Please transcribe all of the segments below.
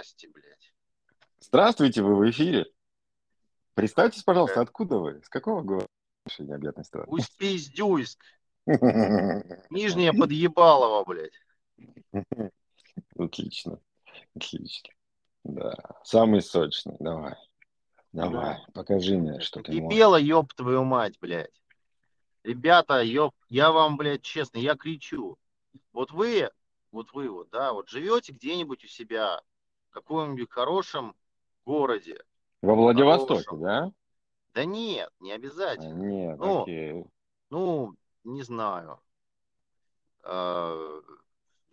Здрасте, блядь. Здравствуйте, вы в эфире. Представьтесь, пожалуйста, откуда вы? С какого города? Усть-Пиздюйск. Нижняя подъебалова, блядь. Отлично. Отлично. Да. Самый сочный. Давай. Давай. Покажи мне, что ты можешь. Ебела, ёб твою мать, блядь. Ребята, ёб, я вам, блядь, честно, я кричу. Вот вы, вот вы вот, да, вот живете где-нибудь у себя, в каком-нибудь хорошем городе. Во Владивостоке, Хорошем. да? Да нет, не А, обязательно. Нет, Ну, окей. Ну, не знаю. Э,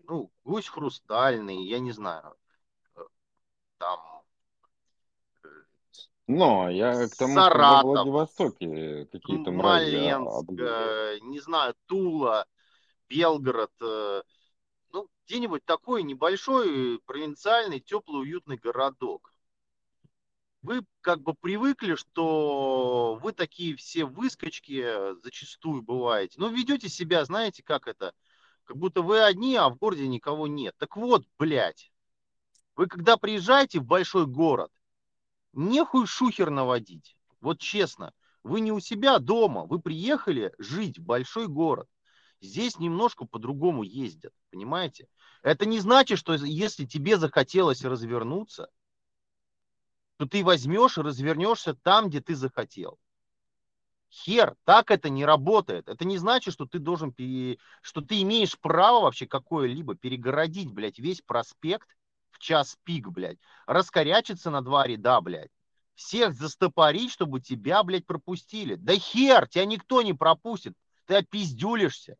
Ну, гусь хрустальный, я не знаю. Э, Там э, Но я к тому, что во Саратов, Владивостоке какие-то мрази э, не знаю, Тула, Белгород, э, ну, где-нибудь такой небольшой, провинциальный, теплый, уютный городок. Вы как бы привыкли, что вы такие все выскочки э, зачастую бываете. Но ведете себя, знаете, как это? Как будто вы одни, а в городе никого нет. Так вот, блядь, вы когда приезжаете в большой город, нехуй шухер наводить. Вот честно, вы не у себя дома, вы приехали жить в большой город. Здесь немножко по-другому ездят, понимаете? Это не значит, что если тебе захотелось развернуться, то ты возьмешь и развернешься там, где ты захотел. Хер, так это не работает. Это не значит, что ты должен, что ты имеешь право вообще какое-либо перегородить, блядь, весь проспект в час пик, блядь, раскорячиться на два ряда, блядь, всех застопорить, чтобы тебя, блядь, пропустили. Да хер, тебя никто не пропустит. Ты опиздюлишься.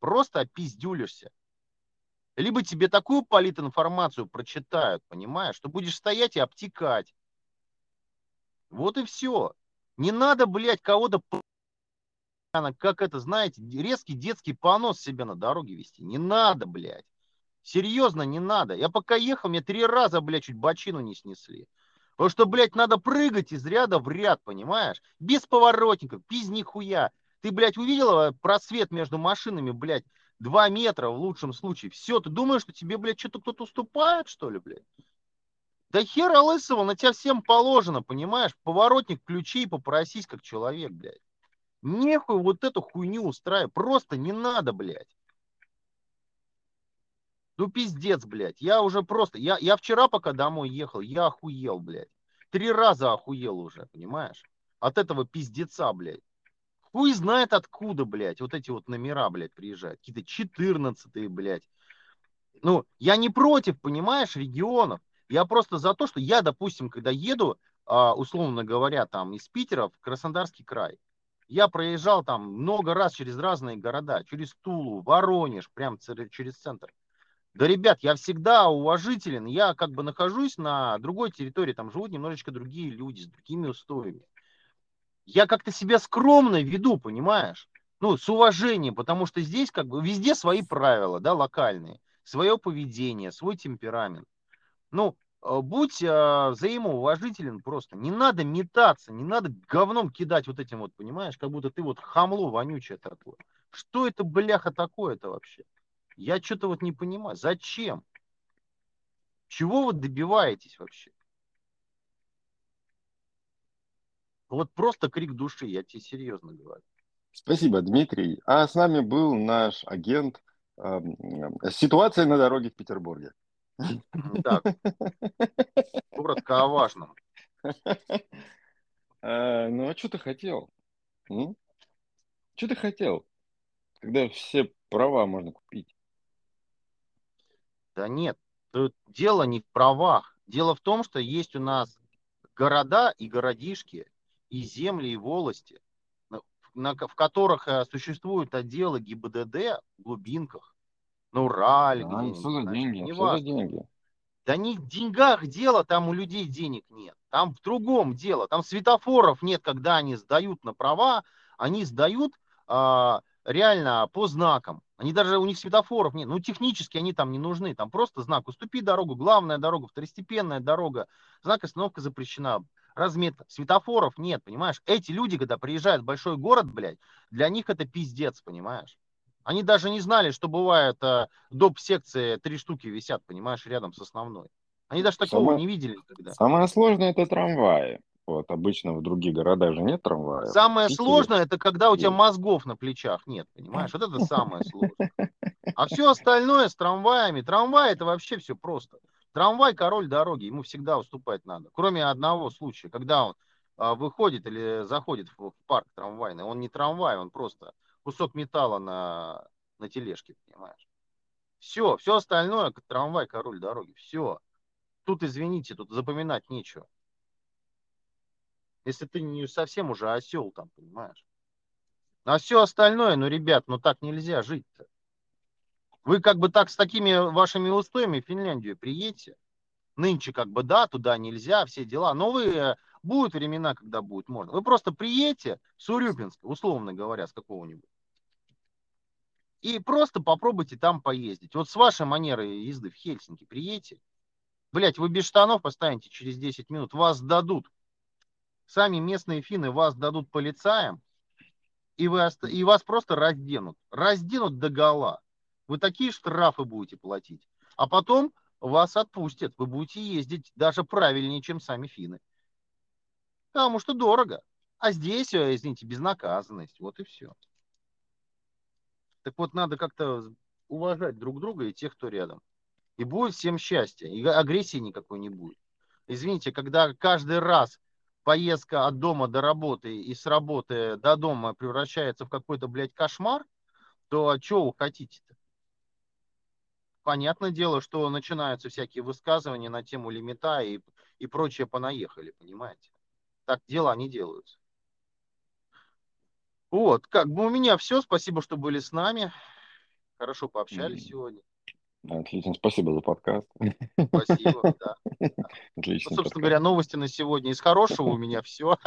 Просто опиздюлишься. Либо тебе такую политинформацию прочитают, понимаешь, что будешь стоять и обтекать. Вот и все. Не надо, блядь, кого-то как это, знаете, резкий детский понос себе на дороге вести. Не надо, блядь. Серьезно, не надо. Я пока ехал, мне три раза, блядь, чуть бочину не снесли. Потому что, блядь, надо прыгать из ряда в ряд, понимаешь? Без поворотников, без нихуя. Ты, блядь, увидела просвет между машинами, блядь, два метра в лучшем случае. Все, ты думаешь, что тебе, блядь, что-то кто-то уступает, что ли, блядь? Да хера лысого, на тебя всем положено, понимаешь? Поворотник включи и попросись как человек, блядь. Нехуй вот эту хуйню устраивать. Просто не надо, блядь. Ну пиздец, блядь. Я уже просто... Я, я вчера, пока домой ехал, я охуел, блядь. Три раза охуел уже, понимаешь? От этого пиздеца, блядь. Хуй знает откуда, блядь, вот эти вот номера, блядь, приезжают. Какие-то 14 блядь. Ну, я не против, понимаешь, регионов. Я просто за то, что я, допустим, когда еду, а, условно говоря, там из Питера в Краснодарский край, я проезжал там много раз через разные города, через Тулу, Воронеж, прям через центр. Да, ребят, я всегда уважителен, я как бы нахожусь на другой территории, там живут немножечко другие люди с другими устоями. Я как-то себя скромно веду, понимаешь? Ну, с уважением, потому что здесь как бы везде свои правила, да, локальные, свое поведение, свой темперамент. Ну, будь э, взаимоуважителен просто. Не надо метаться, не надо говном кидать вот этим вот, понимаешь, как будто ты вот хамло вонючее такое. Что это, бляха, такое-то вообще? Я что-то вот не понимаю. Зачем? Чего вы добиваетесь вообще? Вот просто крик души, я тебе серьезно говорю. Спасибо, Дмитрий. А с нами был наш агент эм, э, ситуация на дороге в Петербурге. Так, коротко о важном. Ну, а что ты хотел? Что ты хотел? Когда все права можно купить. Да нет, тут дело не в правах. Дело в том, что есть у нас города и городишки, и земли, и волости, на- на- в которых э, существуют отделы ГИБДД в глубинках, на Урале Да, где-нибудь, что за знаешь, деньги? Что за неважно. деньги? Да не в деньгах дело, там у людей денег нет. Там в другом дело. Там светофоров нет, когда они сдают на права. Они сдают а, реально по знакам. Они даже, у них светофоров нет. Ну, технически они там не нужны. Там просто знак «Уступи дорогу», главная дорога, второстепенная дорога, знак «Остановка запрещена», разметка. Светофоров нет, понимаешь? Эти люди, когда приезжают в большой город, блядь, для них это пиздец, понимаешь? Они даже не знали, что бывает э, доп. секции три штуки висят, понимаешь, рядом с основной. Они даже такого Самое, не видели никогда. самое сложное это трамваи. Вот обычно в других городах же нет трамвая. Самое Питере сложное, это когда у тебя мозгов на плечах нет, понимаешь? Вот это самое сложное. А все остальное с трамваями. Трамвай это вообще все просто. Трамвай король дороги, ему всегда уступать надо. Кроме одного случая, когда он а, выходит или заходит в парк трамвайный. Он не трамвай, он просто кусок металла на, на тележке, понимаешь? Все, все остальное, как трамвай король дороги. Все. Тут, извините, тут запоминать нечего. Если ты не совсем уже осел там, понимаешь? А все остальное, ну, ребят, ну так нельзя жить-то. Вы как бы так с такими вашими устоями в Финляндию приедете. Нынче как бы да, туда нельзя, все дела. Но вы, э, будут времена, когда будет можно. Вы просто приедете с Урюпинска, условно говоря, с какого-нибудь. И просто попробуйте там поездить. Вот с вашей манерой езды в Хельсинки приедете. Блять, вы без штанов постанете через 10 минут. Вас дадут. Сами местные финны вас дадут полицаям. И, вы, и вас просто разденут. Разденут до гола. Вы такие штрафы будете платить. А потом вас отпустят. Вы будете ездить даже правильнее, чем сами финны. Потому что дорого. А здесь, э, извините, безнаказанность. Вот и все. Так вот, надо как-то уважать друг друга и тех, кто рядом. И будет всем счастье. И агрессии никакой не будет. Извините, когда каждый раз поездка от дома до работы и с работы до дома превращается в какой-то, блядь, кошмар, то что вы хотите-то? Понятное дело, что начинаются всякие высказывания на тему лимита и, и прочее понаехали, понимаете? Так дела не делаются. Вот, как бы у меня все. Спасибо, что были с нами. Хорошо пообщались М, сегодня. Отлично, спасибо за подкаст. Спасибо, да. Ну, Отличный собственно подкаст. говоря, новости на сегодня. Из хорошего у меня все.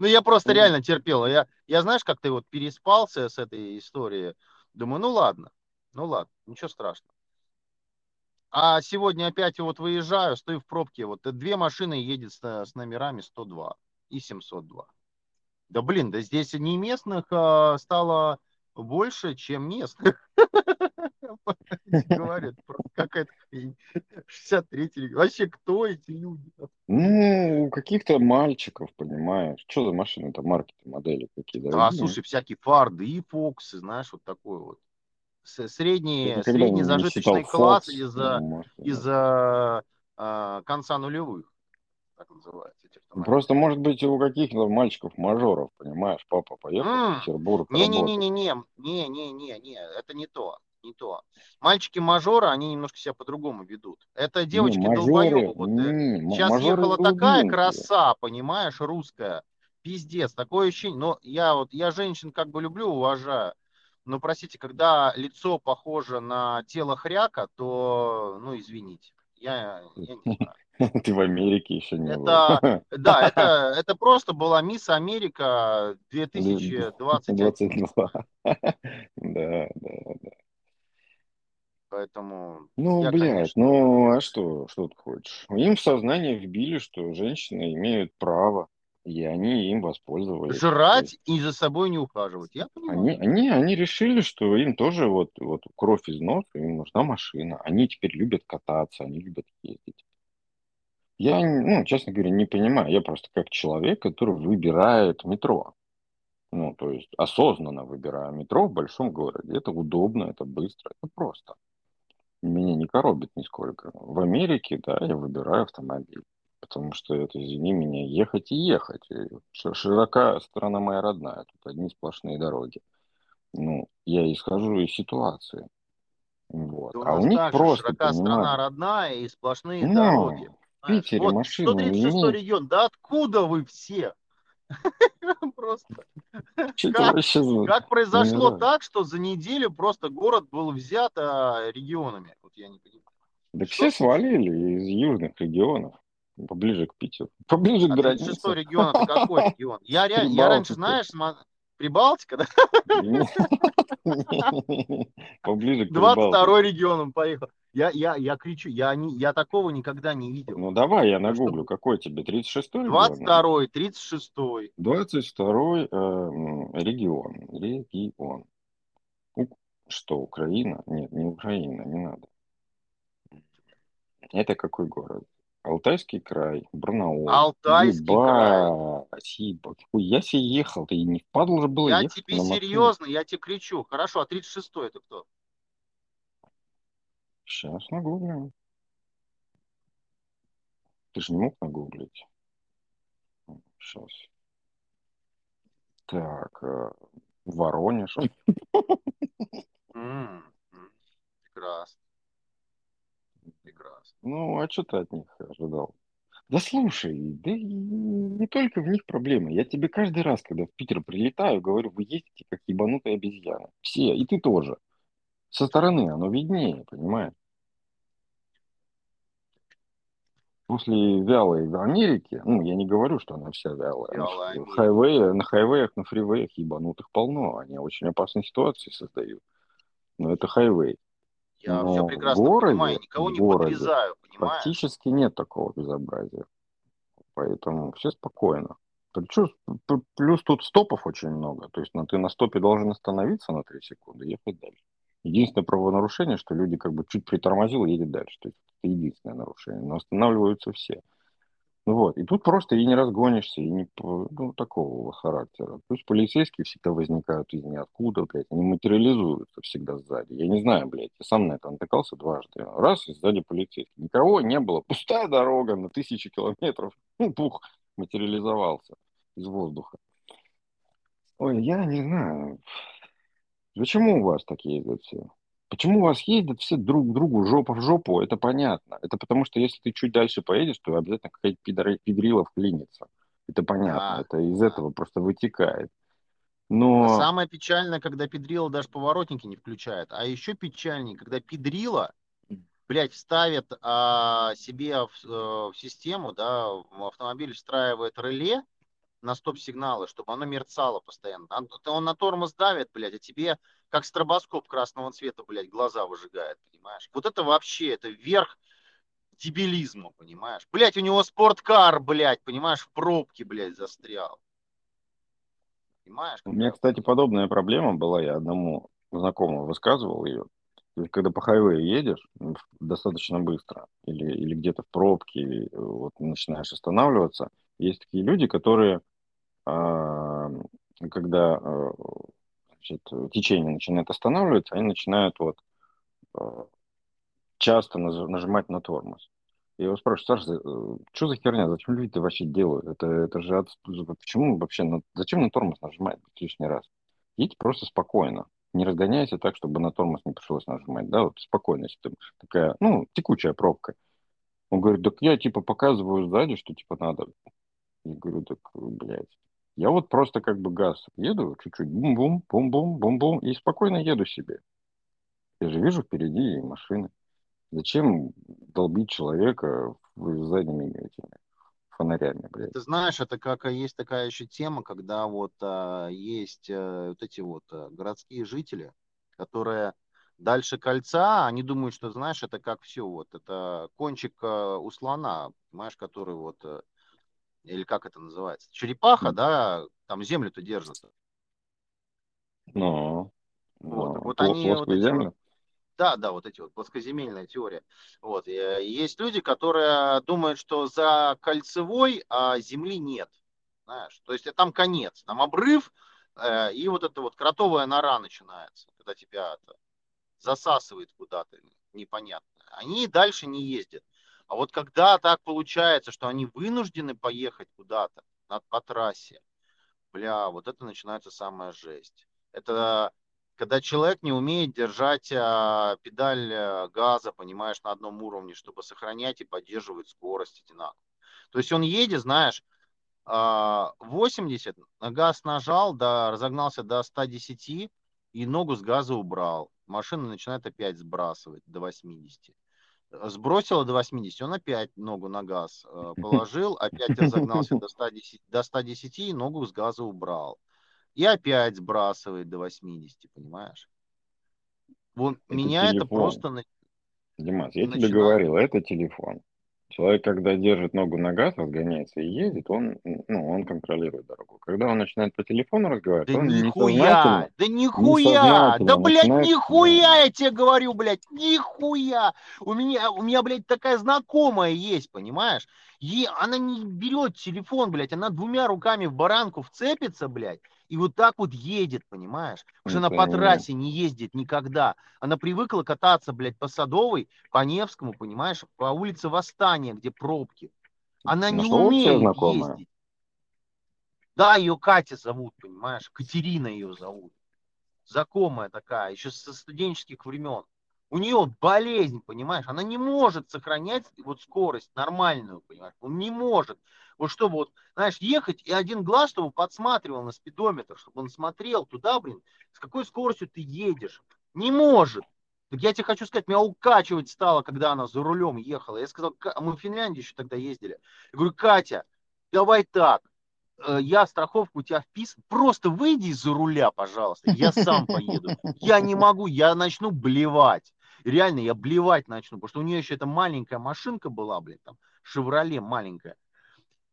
Ну, я просто Ну, реально терпел. Я, я знаешь, как ты вот переспался с этой историей. Думаю, ну ладно, ну ладно, ничего страшного. А сегодня опять вот выезжаю, стою в пробке. Вот две машины едет с, с номерами 102 и 702. Да блин, да здесь не местных а, стало больше, чем местных. Говорят, какая-то хрень. 63 Вообще, кто эти люди? Ну, у каких-то мальчиков, понимаешь. Что за машины-то, марки-то, модели какие А, слушай, всякие фарды и фоксы, знаешь, вот такой вот. Средний, средний зажиточный класс из-за ну, из-за а, конца нулевых, так называется, эти автомобили. Просто, может быть, у каких-то мальчиков-мажоров, понимаешь, папа поехал в М, Петербург. Не-не-не-не-не, не-не-не-не, это не то, не то. Мальчики-мажоры, они немножко себя по-другому ведут. Это Не, девочки-долбоебы. мажоры, Вот, э, не, м- сейчас ехала такая краса, понимаешь, русская. Пиздец, такое ощущение. Но я вот, я женщин как бы люблю, уважаю. Но, простите, когда лицо похоже на тело хряка, то, ну, извините. Я, я не знаю. Ты в Америке еще не был. Это, да, это, это просто была Мисс Америка 2022. 22. Да, да, да. Поэтому Ну, я, блядь, конечно, ну, а что, что ты хочешь? Им в сознание вбили, что женщины имеют право, и они им воспользовались. Жрать и за собой не ухаживать. Я понимаю. Они, они, они решили, что им тоже вот, вот кровь из носа, им нужна машина. Они теперь любят кататься, они любят ездить. Я, ну, честно говоря, не понимаю. Я просто как человек, который выбирает метро. Ну, то есть осознанно выбираю метро в большом городе. Это удобно, это быстро, это просто. Меня не коробит нисколько. В Америке, да, я выбираю автомобиль. Потому что это, извини меня, ехать и ехать. И ш- широка страна моя родная. Тут одни сплошные дороги. Ну, я исхожу из ситуации. Вот. А у них просто, широка страна понимаешь, родная и сплошные дороги. ну, Знаешь, Питере вот машину 136 иметь. регион. Да откуда вы все? Просто. Как, произошло так, что за неделю просто город был взят а, регионами? Вот я не понимаю. Что все свалили из южных регионов. Поближе к Питеру. Поближе а к границе. 36 регион это какой регион? Я, реально, я раньше, знаешь, Прибалтика, да? Поближе к 22 регион он поехал. Я, я, я кричу, я, не, я такого никогда не видел. Ну давай я нагуглю, какой тебе, 36-й регион? 22-й, 36-й. 22-й э, регион, регион. Что, Украина? Нет, не Украина, не надо. Это какой город? Алтайский край, Барнаул. Алтайский Еба, край. Спасибо. Я себе ехал, ты не впадло же было Я тебе серьезно, я тебе кричу. Хорошо, а 36-й это кто? Сейчас нагуглим. Ты же не мог нагуглить. Сейчас. Так, э, Воронеж. Прекрасно. Прекрасно. Ну, а что ты от них ожидал? Да слушай, да не только в них проблемы. Я тебе каждый раз, когда в Питер прилетаю, говорю, вы ездите как ебанутые обезьяны. Все, и ты тоже. Со стороны оно виднее, понимаешь? После вялой в Америке, ну, я не говорю, что она вся вялая. вялая хайвей, на хайвеях, на фривеях ебанутых полно. Они очень опасные ситуации создают. Но это хайвей. Я Но все прекрасно городе, понимаю, никого не городе подрезаю, понимаешь? Практически нет такого безобразия. Поэтому все спокойно. Плюс, плюс тут стопов очень много. То есть ну, ты на стопе должен остановиться на 3 секунды и ехать дальше. Единственное правонарушение, что люди как бы чуть притормозил едет дальше. То есть это единственное нарушение. Но останавливаются все. Ну вот. И тут просто и не разгонишься, и не ну, такого характера. Плюс полицейские всегда возникают из ниоткуда, блядь, они материализуются всегда сзади. Я не знаю, блядь, я сам на это натыкался дважды. Раз, и сзади полицейский. Никого не было. Пустая дорога на тысячи километров. Пух, материализовался из воздуха. Ой, я не знаю. Почему у вас так ездят все? Почему у вас ездят все друг к другу жопа в жопу? Это понятно. Это потому что если ты чуть дальше поедешь, то обязательно какая-то пидор... педрила вклинится. Это понятно. Да, это из этого просто вытекает. Но... Самое печальное, когда педрила даже поворотники не включает. А еще печальнее, когда педрила, блядь, вставит а, себе в, э, в систему, да, в автомобиль встраивает реле, на стоп-сигналы, чтобы оно мерцало постоянно. Он на тормоз давит, блядь, а тебе как стробоскоп красного цвета, блядь, глаза выжигает, понимаешь? Вот это вообще, это верх дебилизма, понимаешь? Блядь, у него спорткар, блядь, понимаешь, в пробке, блядь, застрял. Понимаешь? У меня, кстати, подобная проблема была, я одному знакомому высказывал ее. Когда по хайвею едешь достаточно быстро, или, или где-то в пробке, или вот начинаешь останавливаться, есть такие люди, которые, а, когда а, значит, течение начинает останавливаться, они начинают вот а, часто нажимать на тормоз. Я его спрашиваю, Саша, э, что за херня, зачем люди это вообще делают? Это, это же от... почему вообще, зачем на тормоз нажимать лишний раз? Едьте просто спокойно, не разгоняйся так, чтобы на тормоз не пришлось нажимать, да, вот спокойность, такая, ну, текучая пробка. Он говорит, так я типа показываю сзади, что типа надо я говорю, так, блядь. Я вот просто как бы газ еду, чуть-чуть бум-бум, бум-бум, бум-бум, и спокойно еду себе. Я же вижу впереди машины. Зачем долбить человека задними этими фонарями, блядь? Ты знаешь, это как есть такая еще тема, когда вот а, есть а, вот эти вот а, городские жители, которые дальше кольца, они думают, что, знаешь, это как все, вот, это кончик а, у слона, понимаешь, который вот или как это называется, черепаха, да, там землю-то держит. Ну, вот, ну, вот они вот эти вот, да, да, вот эти вот плоскоземельная теория. Вот. Э, есть люди, которые думают, что за кольцевой а земли нет. Знаешь? То есть э, там конец, там обрыв, э, и вот эта вот кротовая нора начинается, когда тебя это засасывает куда-то непонятно. Они дальше не ездят. А вот когда так получается, что они вынуждены поехать куда-то по трассе, бля, вот это начинается самая жесть. Это когда человек не умеет держать а, педаль а, газа, понимаешь, на одном уровне, чтобы сохранять и поддерживать скорость одинаково. То есть он едет, знаешь, 80, а, газ нажал, да, разогнался до 110 и ногу с газа убрал. Машина начинает опять сбрасывать до 80. Сбросила до 80, он опять ногу на газ э, положил, опять разогнался до 110, до 110 и ногу с газа убрал. И опять сбрасывает до 80, понимаешь? Вот Это меня это телефон. просто Димас, я тебе начинает... говорил, это телефон. Человек, когда держит ногу на газ, разгоняется и едет, он, ну, он контролирует дорогу. Когда он начинает по телефону разговаривать, Да он нихуя, да нихуя, да, блядь, начинает- нихуя, я тебе говорю, блядь, нихуя. У меня, у меня, блядь, такая знакомая есть, понимаешь? И она не берет телефон, блядь, она двумя руками в баранку вцепится, блядь, и вот так вот едет, понимаешь? Уже она по трассе не ездит никогда. Она привыкла кататься, блядь, по Садовой, по Невскому, понимаешь, по улице Восстания, где пробки. Она не Нашла общая умеет ездить. Да, ее Катя зовут, понимаешь, Катерина ее зовут. Знакомая такая, еще со студенческих времен. У нее болезнь, понимаешь, она не может сохранять вот скорость нормальную, понимаешь, он не может. Вот чтобы вот, знаешь, ехать и один глаз, чтобы подсматривал на спидометр, чтобы он смотрел туда, блин, с какой скоростью ты едешь. Не может. Так я тебе хочу сказать, меня укачивать стало, когда она за рулем ехала. Я сказал, «Ка- мы в Финляндии еще тогда ездили. Я говорю, Катя, давай так, э, я страховку у тебя вписан, просто выйди из-за руля, пожалуйста, я сам поеду. Я не могу, я начну блевать. Реально, я блевать начну, потому что у нее еще эта маленькая машинка была, блин, там, Шевроле маленькая.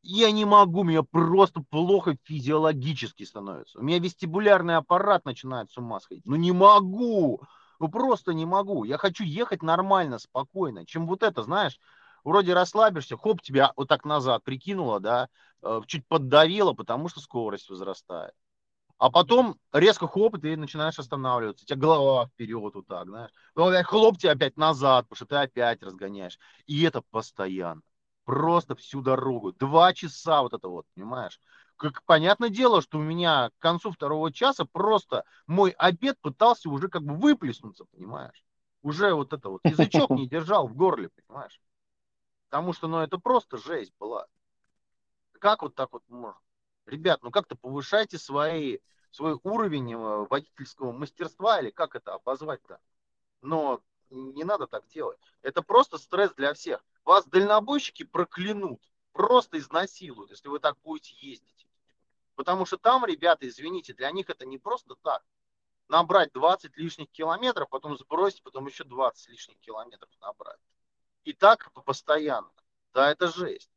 Я не могу, мне просто плохо физиологически становится. У меня вестибулярный аппарат начинает с ума сходить. Ну не могу, ну просто не могу. Я хочу ехать нормально, спокойно. Чем вот это, знаешь, вроде расслабишься, хоп, тебя вот так назад прикинуло, да, э, чуть поддавило, потому что скорость возрастает. А потом резко хоп, и ты начинаешь останавливаться. У тебя голова вперед вот так, знаешь. Потом хлоп, тебя опять назад, потому что ты опять разгоняешь. И это постоянно. Просто всю дорогу. Два часа вот это вот, понимаешь? Как понятное дело, что у меня к концу второго часа просто мой обед пытался уже как бы выплеснуться, понимаешь? Уже вот это вот язычок не держал в горле, понимаешь? Потому что, ну, это просто жесть была. Как вот так вот можно? Ребят, ну как-то повышайте свои, свой уровень э, водительского мастерства, или как это обозвать-то? Но не надо так делать. Это просто стресс для всех. Вас дальнобойщики проклянут, просто изнасилуют, если вы так будете ездить. Потому что там, ребята, извините, для них это не просто так. Набрать 20 лишних километров, потом сбросить, потом еще 20 лишних километров набрать. И так постоянно. Да, это жесть.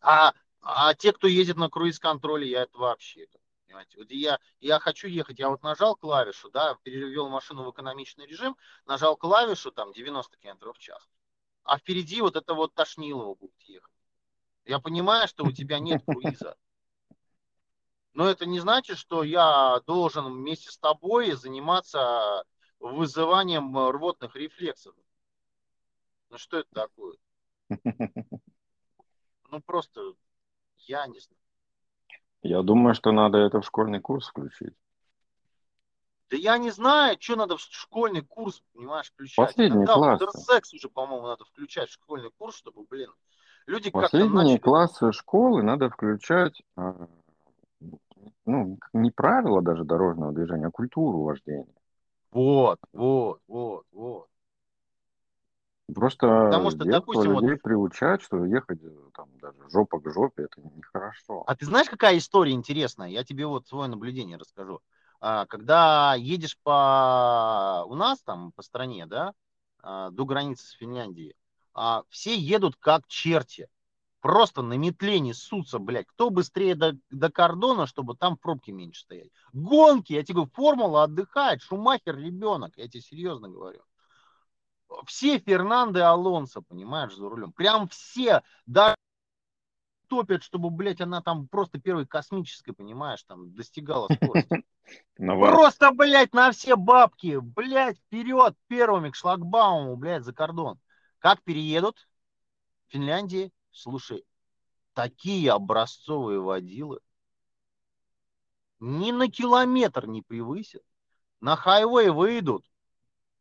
А, а те, кто ездит на круиз-контроле, я это вообще, понимаете. Вот я, я хочу ехать, я вот нажал клавишу, да, перевел машину в экономичный режим, нажал клавишу, там, 90 км в час, а впереди вот это вот Тошнилово будет ехать. Я понимаю, что у тебя нет круиза. Но это не значит, что я должен вместе с тобой заниматься вызыванием рвотных рефлексов. Ну что это такое? Ну просто, я не знаю. Я думаю, что надо это в школьный курс включить. Да я не знаю, что надо в школьный курс, понимаешь, включать. Последний Иногда класс. секс уже, по-моему, надо включать в школьный курс, чтобы, блин, люди как-то Последние начали... классы школы надо включать, а, ну, не правила даже дорожного движения, а культуру вождения. Вот, вот, вот, вот. Просто Потому что, допустим, вот- людей приучать, что ехать э, там даже жопа к жопе, это нехорошо. А ты знаешь, какая история интересная? Я тебе вот свое наблюдение расскажу. А, Когда едешь по у нас там по стране, да, а, до границы с Финляндией, а, все едут как черти. Просто на метле несутся, блядь. Кто быстрее до, до кордона, чтобы там пробки меньше стоять. Гонки, я тебе говорю, формула отдыхает, Шумахер ребенок, я тебе серьезно говорю. Все Фернандо и Алонсо, понимаешь, за рулем. Прям все, даже топят, чтобы, блядь, она там просто первой космической, понимаешь, там достигала скорости. Просто, блядь, на все бабки, блядь, вперед первыми к шлагбауму, блядь, за кордон. Как переедут в Финляндии? Слушай, такие образцовые водилы ни на километр не превысят. На хайвей выйдут.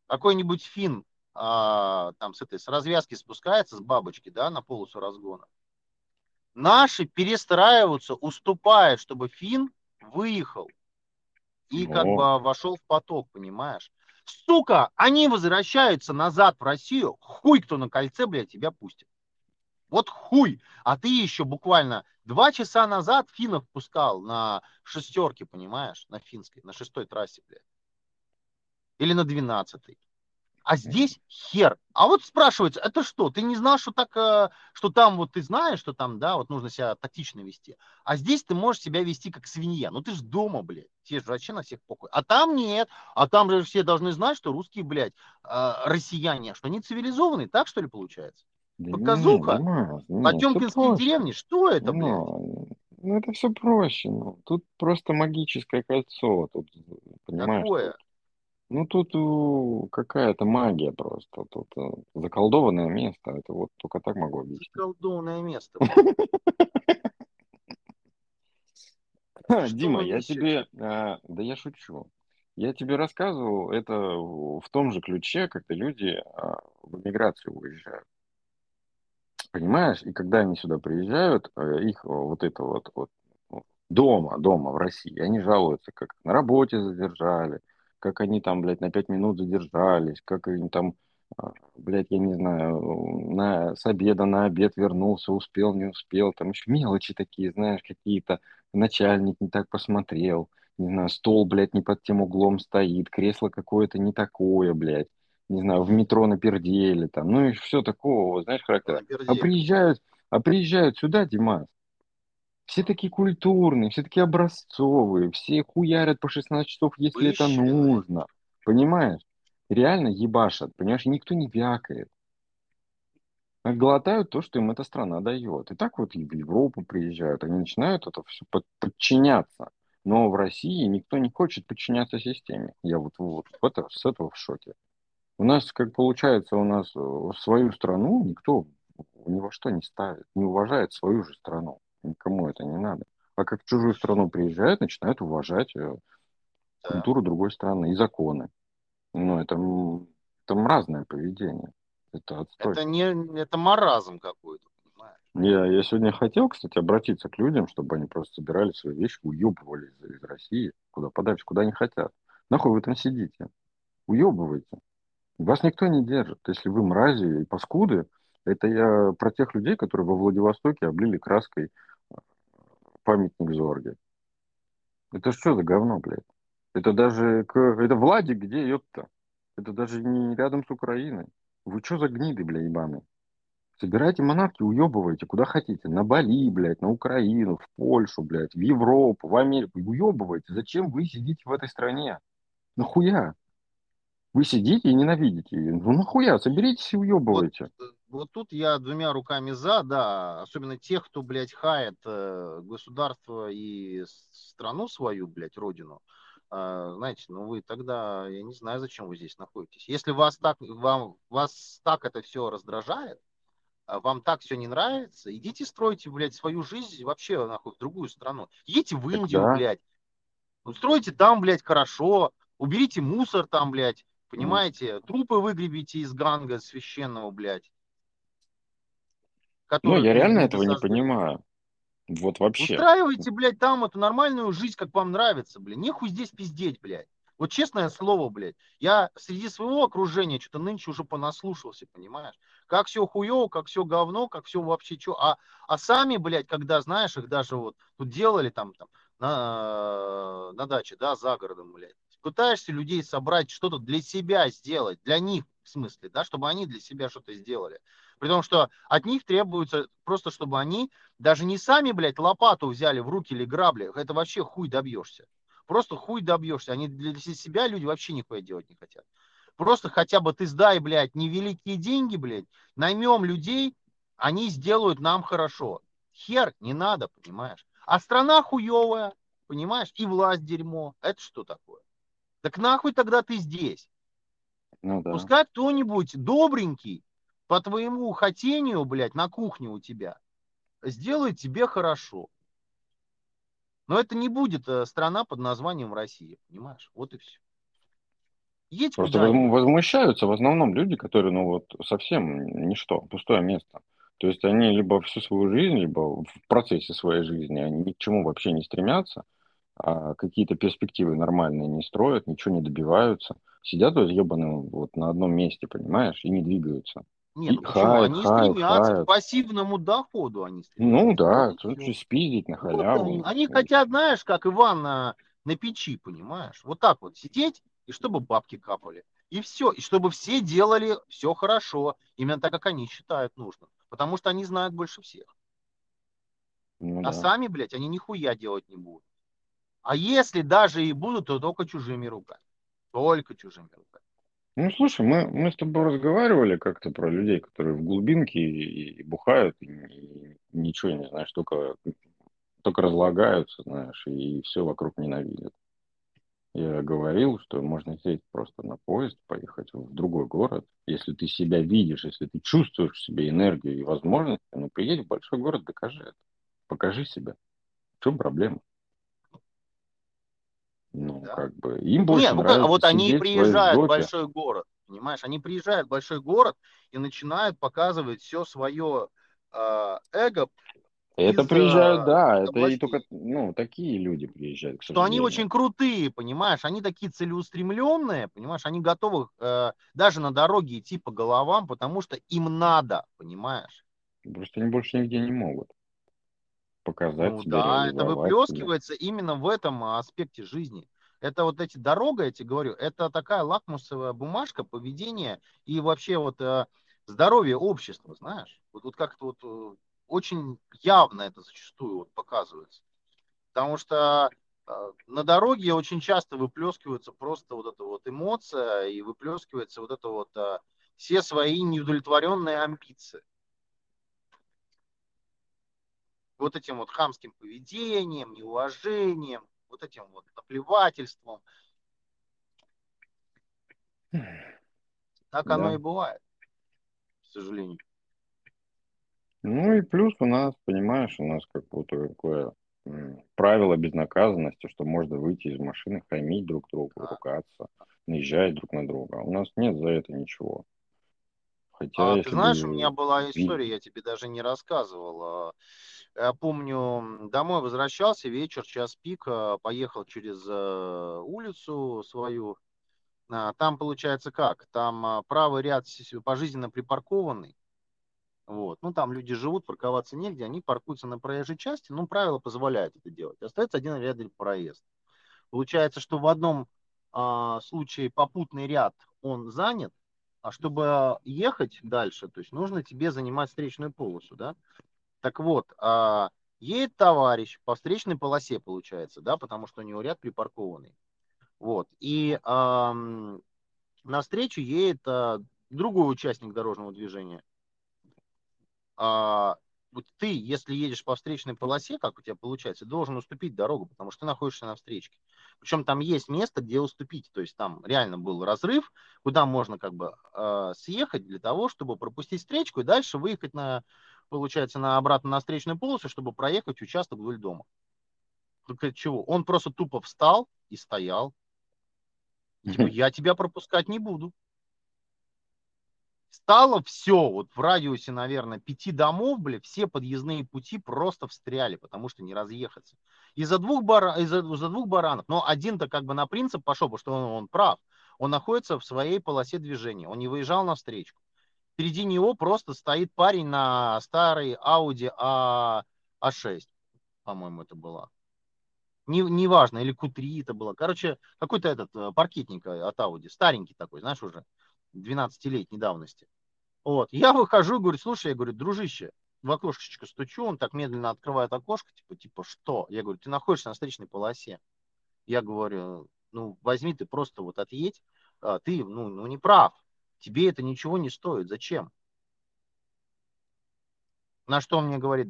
Какой-нибудь фин а, там с этой с развязки спускается с бабочки, да, на полосу разгона. Наши перестраиваются, уступают, чтобы фин выехал и как О. бы вошел в поток, понимаешь? Сука, они возвращаются назад в Россию, хуй кто на кольце, блядь, тебя пустит. Вот хуй. А ты еще буквально два часа назад финнов пускал на шестерке, понимаешь, на финской, на шестой трассе, блядь. Или на двенадцатой. А здесь хер. А вот спрашивается, это что? Ты не знал, что так, э, что там вот ты знаешь, что там, да, вот нужно себя тактично вести. А здесь ты можешь себя вести как свинья. Ну ты же дома, блядь. Тебе же вообще на всех похуй. А там нет. А там же все должны знать, что русские, блядь, э, россияне, что они цивилизованные. Так что ли получается? Да Показуха. Потемкинские деревни. Что это, блядь? Ну, ну, это все проще. Ну. Тут просто магическое кольцо. Тут, понимаешь, Какое? тут- ну тут у, какая-то магия просто. Тут э, заколдованное место. Это вот только так могу объяснить. Заколдованное место. Что Дима, вы я несете? тебе, а, да я шучу. Я тебе рассказывал это в в том же ключе, когда люди а, в эмиграцию уезжают. Понимаешь? И когда они сюда приезжают, э, их э, вот это вот, вот ну, дома, дома в России, они жалуются, как на работе задержали, как они там, блядь, на пять минут задержались, как они там, а, блядь, я не знаю, на, с обеда на обед вернулся, успел, не успел, там еще мелочи такие, знаешь, какие-то, начальник не так посмотрел, не знаю, стол, блядь, не под тем углом стоит, кресло какое-то не такое, блядь, не знаю, в метро напердели там, ну и все такого, знаешь, характера. А приезжают, а приезжают сюда, Димас, все такие культурные, все такие образцовые, все хуярят по 16 часов, если это Вышленные. нужно. Понимаешь? Реально ебашат, понимаешь, и никто не вякает. А глотают то, что им эта страна дает. И так вот и в Европу приезжают, они начинают это все подчиняться. Но в России никто не хочет подчиняться системе. Я вот, вот в это, с этого в шоке. У нас, как получается, у нас э, свою страну никто ни во что не ставит, не уважает свою же страну. Никому это не надо. А как в чужую страну приезжают, начинают уважать э, Да. культуру другой страны и законы. Ну, это, там разное поведение. Это отстой. Это не, это маразм какой-то, понимаешь? Я, я сегодня хотел, кстати, обратиться к людям, чтобы они просто собирали свои вещи, уебывали из, из России, куда подальше, куда они хотят. Нахуй вы там сидите? Уебывайте. Вас никто не держит. Если вы мрази и паскуды, это я про тех людей, которые во Владивостоке облили краской памятник Зорге. Это что за говно, блядь? Это даже. Это Владик где, ёпта? Это даже не рядом с Украиной. Вы что за гниды, бля, ебаные? Собирайте манатки, уебывайте куда хотите. На Бали, блядь, на Украину, в Польшу, блядь, в Европу, в Америку. Уебывайте. Зачем вы сидите в этой стране? Нахуя? Вы сидите и ненавидите ее. Ну нахуя? Соберитесь и уебывайте. вот тут я двумя руками за, да, особенно тех, кто, блядь, хает э, государство и страну свою, блядь, родину. А, знаете, ну вы тогда, я не знаю, зачем вы здесь находитесь. Если вас так, вам, вас так это все раздражает, а вам так все не нравится, идите стройте, блядь, свою жизнь вообще, нахуй, в другую страну. Едете в Индию, да. блядь, устройте там, блядь, хорошо, уберите мусор там, блядь, понимаете, трупы выгребите из ганга священного, блядь, Ну, который я реально этого не создателем. понимаю. Вот вообще. Устраивайте, блядь, там эту нормальную жизнь, как вам нравится, блядь. Нехуй здесь пиздеть, блядь. Вот честное слово, блядь, я среди своего окружения что-то нынче уже понаслушался, понимаешь? Как все хуево, как все говно, как все вообще что. А, а сами, блядь, когда, знаешь, их даже вот тут делали там, там на, на даче, да, за городом, блядь. Пытаешься людей собрать, что-то для себя сделать, для них, в смысле, да, чтобы они для себя что-то сделали. При том, что от них требуется просто, чтобы они даже не сами, блядь, лопату взяли в руки или грабли. Это вообще хуй добьешься. Просто хуй добьешься. Они для себя люди вообще нихуя делать не хотят. Просто хотя бы ты сдай, блядь, невеликие деньги, блядь, наймем людей, они сделают нам хорошо. Хер не надо, понимаешь? А страна хуевая, понимаешь? И власть дерьмо. Это что такое? Так нахуй тогда ты здесь? Ну да. Пускай кто-нибудь добренький по твоему хотению, блядь, на кухне у тебя сделает тебе хорошо. Но это не будет э, страна под названием Россия, понимаешь? Вот и все. Едь Просто куда-нибудь. возмущаются в основном люди, которые, ну вот, совсем ничто, пустое место. То есть они либо всю свою жизнь, либо в процессе своей жизни они ни к чему вообще не стремятся, а какие-то перспективы нормальные не строят, ничего не добиваются. Сидят вот ебаные вот на одном месте, понимаешь, и не двигаются. Нет, И ну почему? Они хают, стремятся к хают. пассивному доходу, они Ну стремятся. да, Вот и тут же спиздить на Вот халяву. они, они Ну, хотят, знаешь, как Иван на, на печи, понимаешь? Вот так вот сидеть, и чтобы бабки капали. И все. И чтобы все делали все хорошо. Именно так, как они считают нужным. Потому что они знают больше всех. ну А да. сами, блядь, они нихуя делать не будут. А если даже и будут, то только чужими руками. Только чужими руками. Ну, слушай, мы, мы с тобой разговаривали как-то про людей, которые в глубинке и, и бухают, и, и ничего не знаешь, только, только разлагаются, знаешь, и все вокруг ненавидят. Я говорил, что можно сесть просто на поезд, поехать в другой город. Если ты себя видишь, если ты чувствуешь в себе энергию и возможности, ну, приедь в большой город, докажи это. Покажи себя. В чем проблема? Ну, Да. как бы, им больше Не, ну как, а вот они приезжают в большой город, понимаешь? Они приезжают в большой город и начинают показывать все свое э, эго, Это из, приезжают, да, это и только, ну, такие люди приезжают, что они очень крутые, понимаешь? Они такие целеустремленные, понимаешь? Они готовы э, даже на дороге идти по головам, потому что им надо, понимаешь? Просто они больше нигде не могут показать Ну себя, да, это реализовать себя. выплескивается именно в этом аспекте жизни. Это вот эти дорога, я тебе говорю, это такая лакмусовая бумажка поведения и вообще вот э, здоровье общества, знаешь? Вот, вот как-то вот э, очень явно это зачастую вот показывается. Потому что э, на дороге очень часто выплескивается просто вот эта вот эмоция и выплескивается вот это вот э, все свои неудовлетворенные амбиции. Вот этим вот хамским поведением, неуважением, вот этим вот наплевательством. Так оно Да. и бывает, к сожалению. Ну и плюс у нас, понимаешь, у нас как вот такое правило безнаказанности, что можно выйти из машины, хамить друг другу, Да. ругаться, наезжать друг на друга. А у нас нет за это ничего. Хотя, А ты знаешь, у бы меня была история, я тебе даже не рассказывал. Я помню, домой возвращался, вечер, час пик, а, поехал через э, улицу свою. А, Там получается как? Там а, правый ряд пожизненно припаркованный. Вот. Ну, там люди живут, парковаться негде, они паркуются на проезжей части, ну, правила позволяют это делать. Остается один ряд для проезд. Получается, что в одном а, случае попутный ряд, он занят, а чтобы ехать дальше, то есть нужно тебе занимать встречную полосу, да? Так вот, а, едет товарищ по встречной полосе, получается, да, потому что у него ряд припаркованный. Вот. И ам, навстречу едет а, другой участник дорожного движения. А, вот ты, если едешь по встречной полосе, как у тебя получается, должен уступить дорогу, потому что ты находишься на встречке. Причем там есть место, где уступить. То есть там реально был разрыв, куда можно как бы э, съехать для того, чтобы пропустить встречку и дальше выехать на, получается, на обратно на встречную полосу, чтобы проехать участок вдоль дома. Только чего? Он просто тупо встал и стоял. Типа, я тебя пропускать не буду. Стало все, вот в радиусе, наверное, пяти домов, бля, все подъездные пути просто встряли, потому что не разъехаться. Из-за двух, бара, из-за, из-за двух баранов. Но один-то как бы на принцип пошел, потому что он, он прав. Он находится в своей полосе движения. Он не выезжал на встречку. Впереди него просто стоит парень на старой Audi A, A6, по-моему, это была. Не, неважно, или Q3 это было. Короче, какой-то этот э, паркетник от Audi, старенький такой, знаешь, уже 12-летней давности. Вот. Я выхожу, говорю, слушай, я говорю, дружище, в окошечко стучу, он так медленно открывает окошко, типа, типа, что? Я говорю, ты находишься на встречной полосе. Я говорю, ну, возьми ты просто вот отъедь, а, ты, ну, ну, не прав, тебе это ничего не стоит, зачем? На что он мне говорит,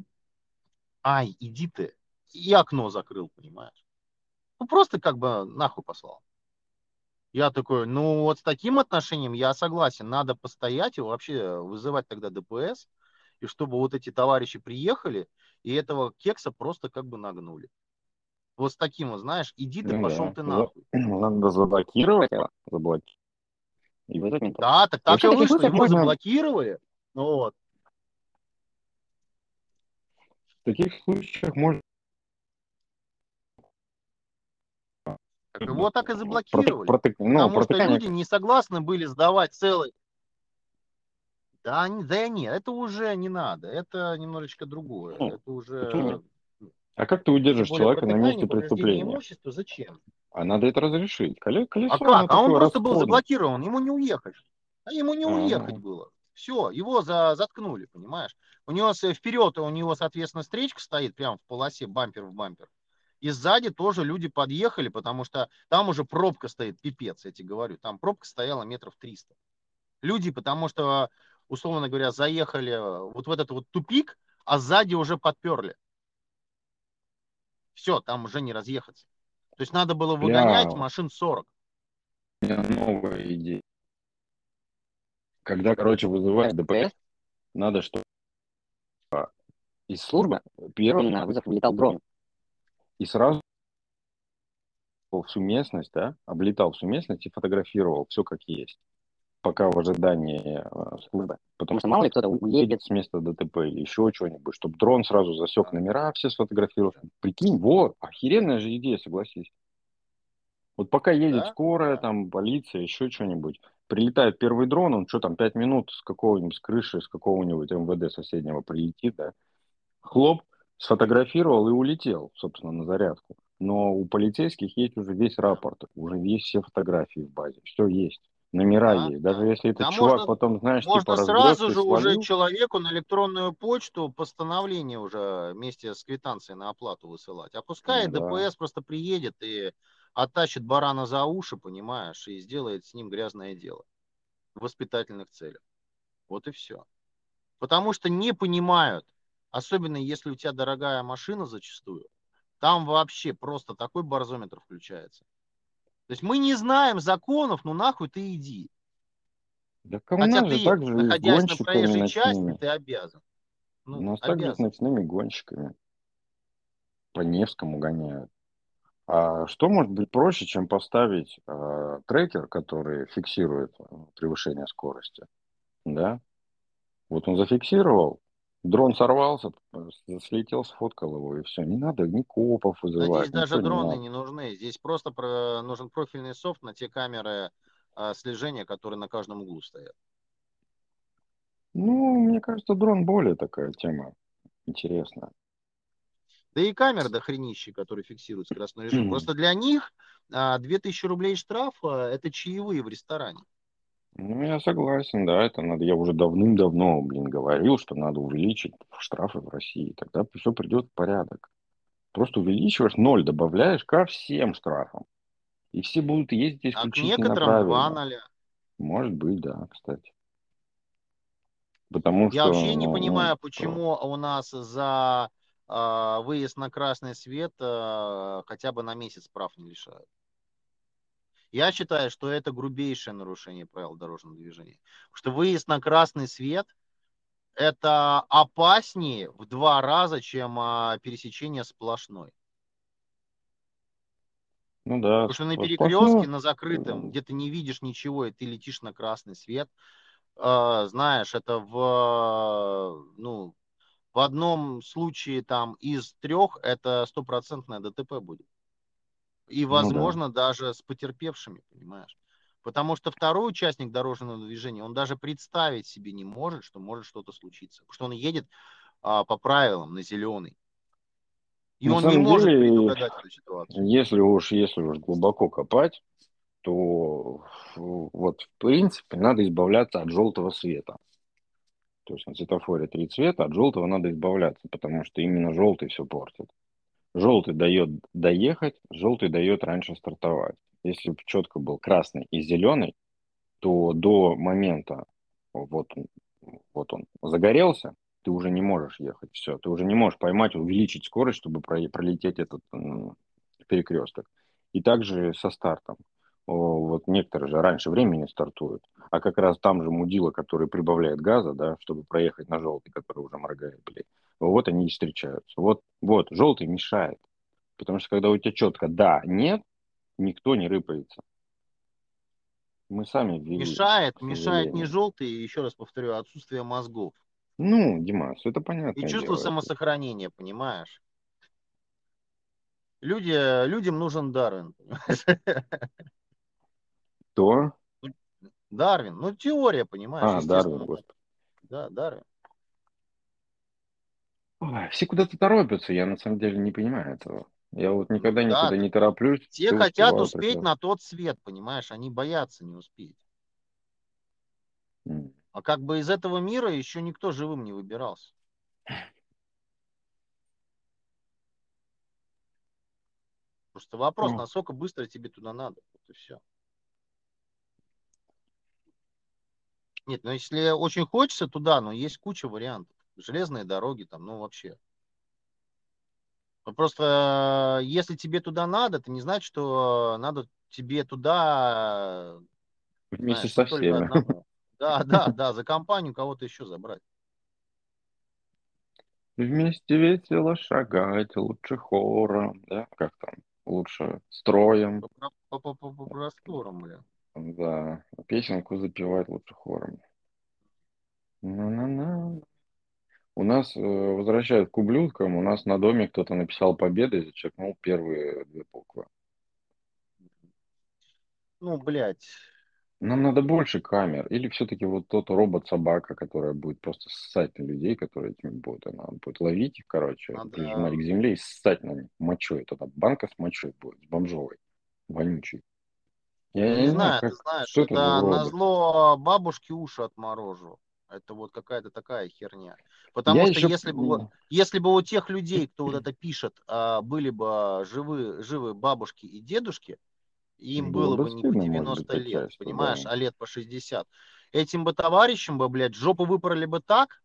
ай, иди ты, и окно закрыл, понимаешь? Ну, просто как бы нахуй послал. Я такой, ну вот с таким отношением я согласен, надо постоять и вообще вызывать тогда ДПС, и чтобы вот эти товарищи приехали, и этого кекса просто как бы нагнули. Вот с таким вот, знаешь, иди ты, Ну пошел да. ты нахуй. Надо заблокировать его, заблокировать. И вызвать ментов. Да, так так Вообще и в вышло, его можно- заблокировали. Ну вот. В таких случаях можно Так его так и заблокировали. протек- ну, Потому что протекание люди не согласны были сдавать целый... Да, да нет, это уже не надо. Это немножечко другое. Ну, Это это уже... уже- А как ты удержишь более человека на месте преступления? имущества зачем? А надо это разрешить. Коле- Колесо, А как? А он просто был заблокирован, ему не уехать. А ему не А, уехать было. Все, его за, заткнули, понимаешь? У него вперед, у него, соответственно, встречка стоит прямо в полосе, бампер в бампер. И сзади тоже люди подъехали, потому что там уже пробка стоит, пипец, я тебе говорю. Там пробка стояла метров 300. Люди, потому что, условно говоря, заехали вот в этот вот тупик, а сзади уже подперли. Все, там уже не разъехаться. То есть надо было выгонять Бля. машин 40. У меня новая идея. Когда, короче, вызываешь ДПС, надо, чтобы из службы первым на вызов вылетал дрон. И сразу всю местность, да, облетал всю местность и фотографировал все как есть, пока в ожидании э, службы. Потому что мало ли кто-то уедет с места ДТП или еще что-нибудь, чтобы дрон сразу засек номера, все сфотографировал. Прикинь, вот, охеренная же идея, согласись. Вот пока едет Да, скорая, там, полиция, еще что-нибудь, прилетает первый дрон, он что там, пять минут с какого-нибудь, с крыши, с какого-нибудь МВД соседнего прилетит, да, хлоп, сфотографировал и улетел, собственно, на зарядку. Но у полицейских есть уже весь рапорт, уже есть все фотографии в базе, все есть, номера Да, есть. Даже да. если этот Да, чувак можно- потом, знаешь, Можно типа сразу же уже свалил, человеку на электронную почту постановление уже вместе с квитанцией на оплату высылать. А пускай да. ДПС просто приедет и оттащит барана за уши, понимаешь, и сделает с ним грязное дело в воспитательных целях. Вот и все. Потому что не понимают, особенно если у тебя дорогая машина зачастую, там вообще просто такой барзометр включается. То есть мы не знаем законов, ну нахуй ты иди. да у Хотя ты, так же находясь на проезжей части, ты обязан. Ну, нас так же с обязан. ночными гонщиками. По Невскому гоняют. А что может быть проще, чем поставить э, трекер, который фиксирует э, превышение скорости? Да? Вот он зафиксировал, дрон сорвался, слетел, сфоткал его, и все. Не надо ни копов вызывать, здесь даже не дроны надо. не нужны. Здесь просто про- нужен профильный софт на те камеры а, слежения, которые на каждом углу стоят. Ну, мне кажется, дрон более такая тема интересная. Да и камеры дохренищи, которые фиксируют скоростной режим. Просто для них а, 2000 рублей штрафа – это чаевые в ресторане. Ну, я согласен, да, это надо. Я уже давным-давно, блин, говорил, что надо увеличить штрафы в России. Тогда все придет в порядок. Просто увеличиваешь, ноль добавляешь ко всем штрафам. И все будут ездить А к исключительно некоторым два правильно. ноля. Может быть, да, кстати. Потому Я что, вообще не ну, понимаю, ну, почему у нас за а, выезд на красный свет а, хотя бы на месяц прав не лишают. Я считаю, что это грубейшее нарушение правил дорожного движения. Потому что выезд на красный свет это опаснее в два раза, чем а, пересечение сплошной. ну да, Потому что на перекрестке, на закрытом, где ты не видишь ничего, и ты летишь на красный свет, э, знаешь, это в, ну, в одном случае там из трех это стопроцентное ДТП будет. И, Ну да. возможно, даже с потерпевшими, понимаешь? Потому что второй участник дорожного движения, он даже представить себе не может, что может что-то случиться. Потому что он едет а, по правилам на зеленый. И На он не самом может деле, предугадать эту ситуацию. Если уж, если уж глубоко копать, то вот в принципе надо избавляться от желтого света. То есть на светофоре три цвета, от желтого надо избавляться, потому что именно желтый все портит. Желтый дает доехать, желтый дает раньше стартовать. Если бы четко был красный и зеленый, то до момента вот, он- вот он загорелся, ты уже не можешь ехать. Все, ты уже не можешь поймать, увеличить скорость, чтобы про- пролететь этот перекресток. И также со стартом. О, Вот некоторые же раньше времени стартуют, а как раз там же мудила, который прибавляет газа, да, чтобы проехать на желтый, который уже моргает, блин. Вот они и встречаются. Вот, вот, желтый мешает. Потому что когда у тебя четко да, нет, никто не рыпается. Мы сами ввели. Мешает, мешает не желтый, еще раз повторю, отсутствие мозгов. Ну, Димас, это И понятное чувство дело. самосохранения, понимаешь? Люди, людям нужен Дарвин. То? Дарвин. Ну, теория, понимаешь, А, Дарвин, господи. Да, Дарвин. Ой, все куда-то торопятся, я на самом деле не понимаю этого. Я вот никогда Ну, никуда да, не тороплюсь, все хотят успеть прекрасно. на тот свет, понимаешь? Они боятся не успеть. М. А как бы из этого мира еще никто живым не выбирался. Просто вопрос, Ну. насколько быстро тебе туда надо. Вот и все. Нет, ну если очень хочется туда, но есть куча вариантов. Железные дороги там, ну вообще. Ну, Просто э, если тебе туда надо, это не значит, что надо тебе туда, э, Вместе знаешь, со всеми. одному. Да, да, да, за компанию кого-то еще забрать. Вместе весело шагать, лучше хором, да, как там, лучше строем, По, по, по, по- по просторам, бля. Да, песенку запевать лучше хором. На-на-на. У нас, э, возвращаясь к ублюдкам, у нас на доме кто-то написал победа и зачеркнул первые две буквы. Ну, блядь. Нам надо больше камер. Или все-таки вот тот робот-собака, которая будет просто ссать на людей, которые этими будут. Она будет ловить их, короче, Надо- прижимать к земле и ссать на них мочой. Это банка с мочой будет, с бомжовой, вонючей. Я, Не, не знаю, как, ты знаешь, что это, робот. назло бабушке уши отморожу. Это вот какая-то такая херня. Потому Я что еще- если бы, вот- если бы у тех людей, кто вот это пишет, а, были бы живы, живы бабушки и дедушки, им Было было, бы не по стыдно, может 90 быть, лет, понимаешь, да. а лет по 60. Этим бы товарищам бы, блядь, жопу выпороли бы так,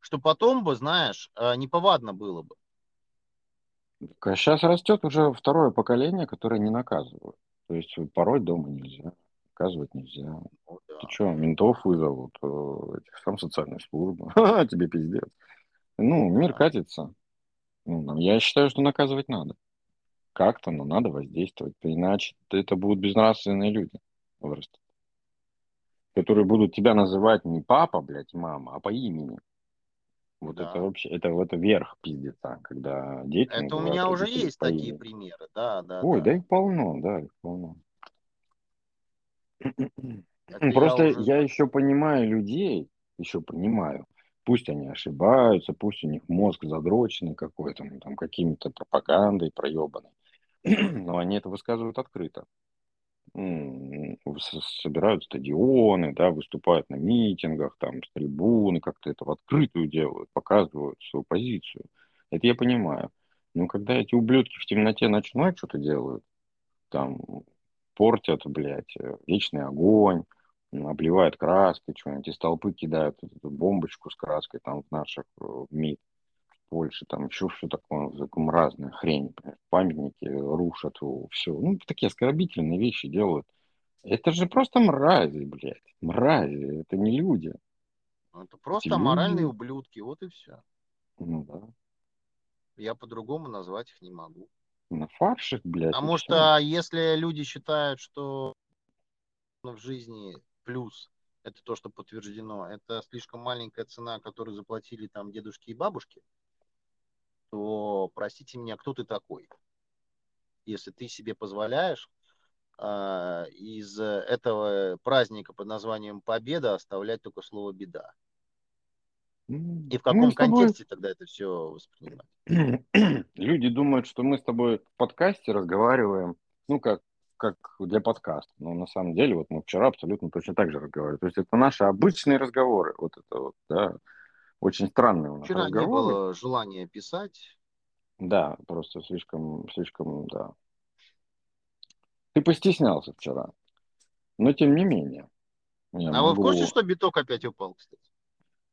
что потом бы, знаешь, а, неповадно было бы. Сейчас растет уже второе поколение, которое не наказывают. То есть порой дома нельзя, наказывать нельзя. Ну, да. Ты что, ментов вызовут, этих сам социальной службы. Ха-ха, Тебе пиздец. Ну, мир катится. Ну, я считаю, что наказывать надо. Как-то, но надо воздействовать. Иначе это будут безнравственные люди вырастут. Которые будут тебя называть не папа, блядь, мама, а по имени. Вот Да. это вообще, это вот верх пиздеца, когда дети Это у меня уже есть по такие примеры, да, да, Ой, да. да их полно, да, их полно. Это я Просто уже я еще понимаю людей, еще понимаю. Пусть они ошибаются, пусть у них мозг задроченный какой-то, ну, там какими-то пропагандой проебанной. Но они это высказывают открыто. Собирают стадионы, да, выступают на митингах, там, с трибуны, как-то это в открытую делают, показывают свою позицию. Это я понимаю. Но когда эти ублюдки в темноте ночной что-то делают, там, портят, блядь, э, вечный огонь, обливают краской, что-нибудь из толпы кидают эту бомбочку с краской, там, в наших, э, в МИД, Польше, там, еще все такое, такое разная хрень, памятники рушат, все, ну, такие оскорбительные вещи делают. Это же просто мрази, блядь, мрази, это не люди. Ну, Это просто люди- аморальные ублюдки, вот и все. Ну да, Я по-другому назвать их не могу. на фаршик, блядь, Потому что если люди считают, что в жизни плюс это то, что подтверждено, это слишком маленькая цена, которую заплатили там дедушки и бабушки, то простите меня, кто ты такой? Если ты себе позволяешь а, из этого праздника под названием Победа оставлять только слово беда. И в мы каком тобой- контексте тогда это все воспринимать? Люди думают, что мы с тобой в подкасте разговариваем, ну, как, как для подкаста. Но на самом деле, вот мы вчера абсолютно точно так же разговаривали. То есть это наши обычные разговоры. Вот это вот, да. Очень странные у нас Вчера не разговоры. было желания писать. Да, просто слишком, слишком, да. Ты постеснялся вчера. Но тем не менее. Я а вы в могу- курсе, что биток опять упал, кстати?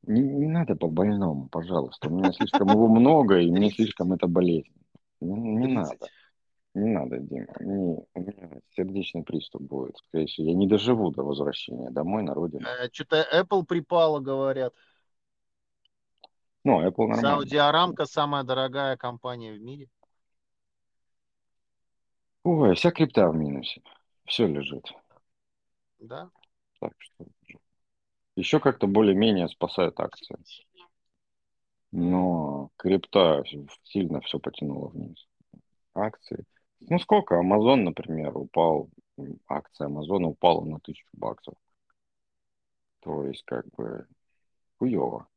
Не, не надо по больному, пожалуйста. У меня слишком его много, и мне 30. слишком это болезненно. Не, не 30. надо. Не надо, Дима. Не, у меня сердечный приступ будет. Скорее всего, я не доживу до возвращения домой на родину. Что-то Э, Apple припала, говорят. Ну, Apple нормально. Саудия Арамка самая дорогая компания в мире. Ой, вся крипта в минусе. Все лежит. Да. Так что еще как-то более-менее спасают акции. Но крипта сильно все потянула вниз. акции. Ну сколько? Amazon, например, упал, акция Амазона упала на тысячу баксов. То есть как бы хуево.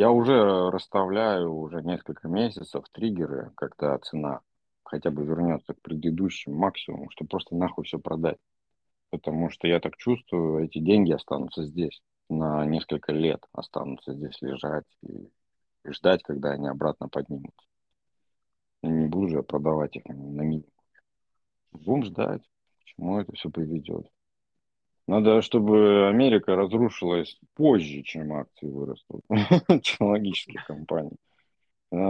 Я уже расставляю уже несколько месяцев триггеры, когда цена хотя бы вернется к предыдущему максимуму, чтобы просто нахуй все продать. Потому что я так чувствую, эти деньги останутся здесь на несколько лет, останутся здесь лежать и, и ждать, когда они обратно поднимутся. И не буду же продавать их на минимум. Будем ждать, к чему это все приведет. Надо, чтобы Америка разрушилась позже, чем акции вырастут. Технологических компаний.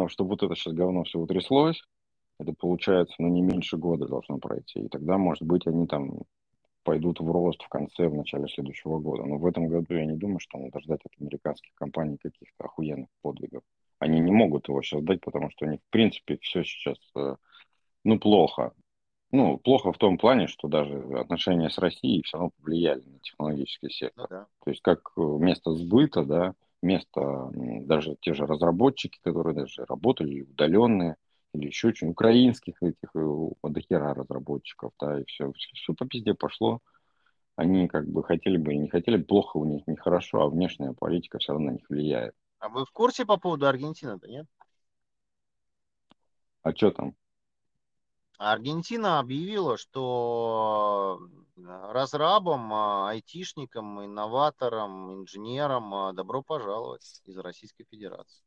Чтобы вот это сейчас говно все утряслось, это получается, ну, не меньше года должно пройти. И тогда, может быть, они там пойдут в рост в конце, в начале следующего года. Но в этом году я не думаю, что надо ждать от американских компаний каких-то охуенных подвигов. Они не могут его сейчас дать, потому что они, в принципе, все сейчас, э, ну, плохо. Ну, плохо в том плане, что даже отношения с Россией все равно повлияли на технологический сектор. Ну, да. То есть как э, место сбыта, да, место, даже те же разработчики, которые даже работали удаленные, или еще что-нибудь, украинских этих, э, дохера разработчиков, да, и все, все, по пизде пошло. Они как бы хотели бы и не хотели, плохо у них, нехорошо, а внешняя политика все равно на них влияет. А вы в курсе по поводу Аргентины-то, нет? А что там? Аргентина объявила, что э, разрабам, а, айтишникам, инноваторам, инженерам а, добро пожаловать из Российской Федерации.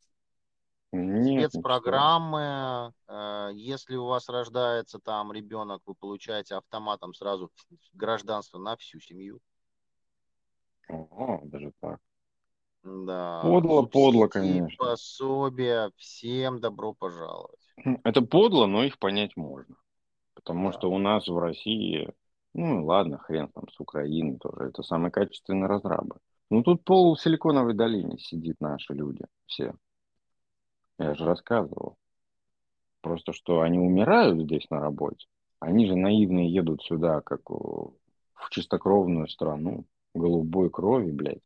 Нет, спецпрограммы, э, если у вас рождается там ребенок, вы получаете автоматом сразу гражданство на всю семью. Ого, даже так. Да. Подло, подло, конечно. Пособия, всем добро пожаловать. Это подло, но их понять можно. Потому да. что у нас в России, ну ладно, хрен там с Украины тоже, это самые качественные разрабы. Ну тут пол Силиконовой долине сидит наши люди, все. Я же рассказывал. Просто что они умирают здесь на работе. Они же наивные едут сюда, как в чистокровную страну, голубой крови, блядь.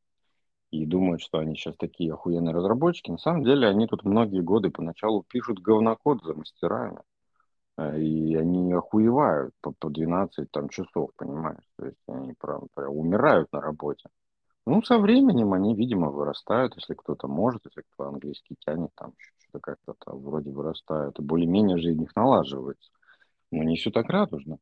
И думают, что они сейчас такие охуенные разработчики. На самом деле они тут многие годы поначалу пишут говнокод за мастерами. Э, и они охуевают по, по 12 там, часов, понимаешь? То есть они прям, прям умирают на работе. Ну, со временем они, видимо, вырастают, если кто-то может, если кто английский тянет, там что-то как-то там вроде вырастают, и более-менее жизнь их налаживается. Но не все так радужно.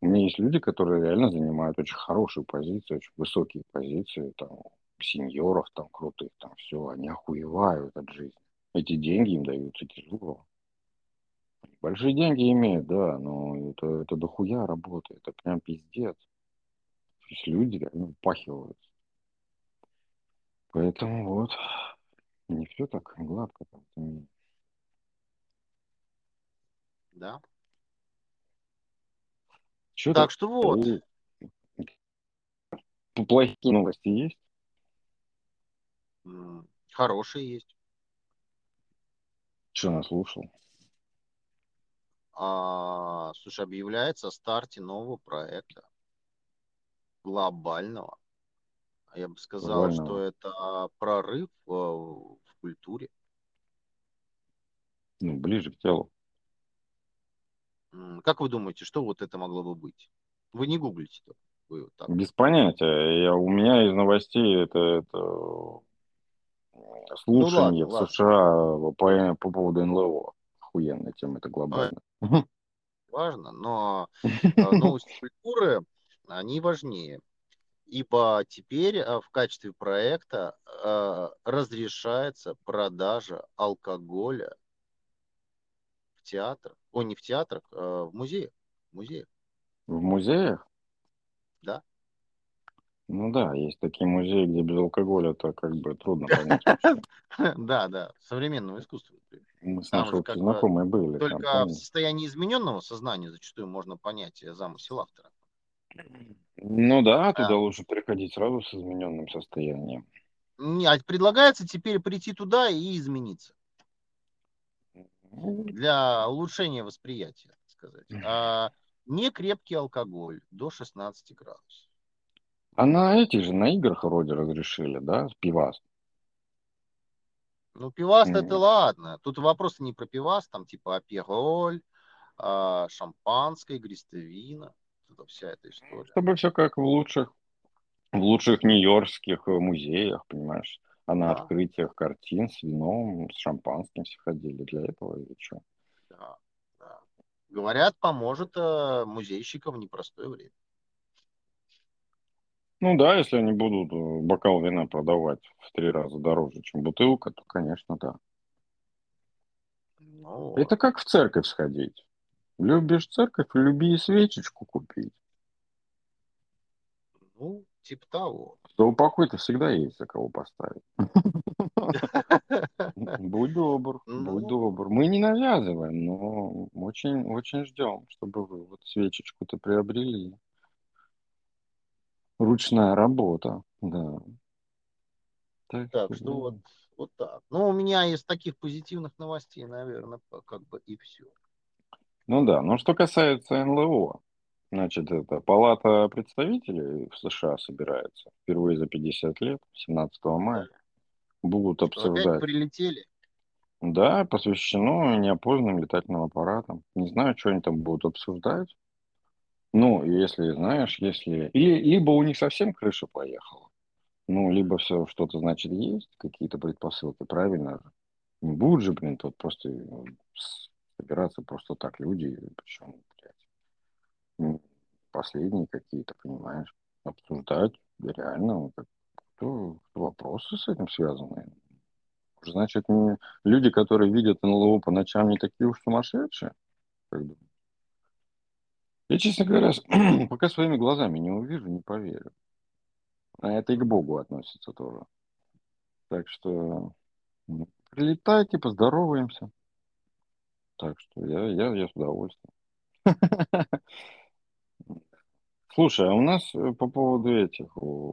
У меня есть люди, которые реально занимают очень хорошие позиции, очень высокие позиции, там, сеньоров там крутых, там все, они охуевают от жизни. Эти деньги им даются тяжело. Большие деньги имеют, да, но это, это дохуя работа, это прям пиздец. То есть люди реально упахиваются. Поэтому вот, не все так гладко. Там. Да. Что так что вот. Плохие новости есть? Хорошие есть. Что наслушал? А, слушай, объявляется о старте нового проекта. Глобального. Я бы сказал, Глобального. что это прорыв в, в культуре. Ну, ближе к телу. Как вы думаете, что вот это могло бы быть? Вы не гуглите -то. Вы вот так. Без понятия. Я, у меня из новостей это, это слушание ну, ладно, в США по, по поводу НЛО. Охуенная тема, это глобально. Важно, но э, новости культуры, они важнее. Ибо теперь э, в качестве проекта э, разрешается продажа алкоголя в театрах, о, не в театрах, а в музеях. В музеях. В музеях? Ну да, есть такие музеи, где без алкоголя это как бы трудно понять. Да, да, современного искусства. Мы с нашей знакомые были. Только в состоянии измененного сознания зачастую можно понять замысел автора. Ну да, туда лучше приходить сразу с измененным состоянием. Нет, предлагается теперь прийти туда и измениться. Для улучшения восприятия, так сказать. А не крепкий алкоголь до 16 градусов. А на этих же, на играх вроде разрешили, да, пивас? Ну, пивас mm. это ладно. Тут вопрос не про пивас, там типа апероль, а, шампанское, гристовина, это вся эта история. Чтобы все как в лучших, в лучших нью-йоркских музеях, понимаешь? А на Да. открытиях картин с вином, с шампанским все ходили для этого или что? Да, да. Говорят, поможет э, музейщикам в непростое время. Ну да, если они будут э, бокал вина продавать в три раза дороже, чем бутылка, то, конечно, да. Ну. Это как в церковь сходить. Любишь церковь, люби и свечечку купить. ну, типа того. За упокой-то всегда есть за кого поставить. Будь добр, Ну. будь добр. Мы не навязываем, но очень, очень ждем, чтобы вы вот свечечку-то приобрели. Ручная работа, да. Так что вот, вот так. Ну, у меня из таких позитивных новостей, наверное, как бы и все. Ну да, но что касается НЛО, значит, это Палата представителей в США собирается впервые за 50 лет, 17 мая, будут Что опять обсуждать. прилетели. Да, посвящено неопознанным летательным аппаратам. Не знаю, что они там будут обсуждать. Ну, если знаешь, если... Или, либо у них совсем крыша поехала. Ну, либо все что-то, значит, есть, какие-то предпосылки, правильно же. Не будут же, блин, тут просто с- собираться просто так люди, причем, блядь, последние какие-то, понимаешь, обсуждать реально то вопросы с этим связаны. Значит, люди, которые видят НЛО по ночам, не такие уж сумасшедшие. Как. Я, честно говоря, пока своими глазами не увижу, не поверю. А это и к Богу относится тоже. Так что ну, прилетайте, поздороваемся. Так что я, я, я с удовольствием. Слушай, а у нас э, по поводу этих,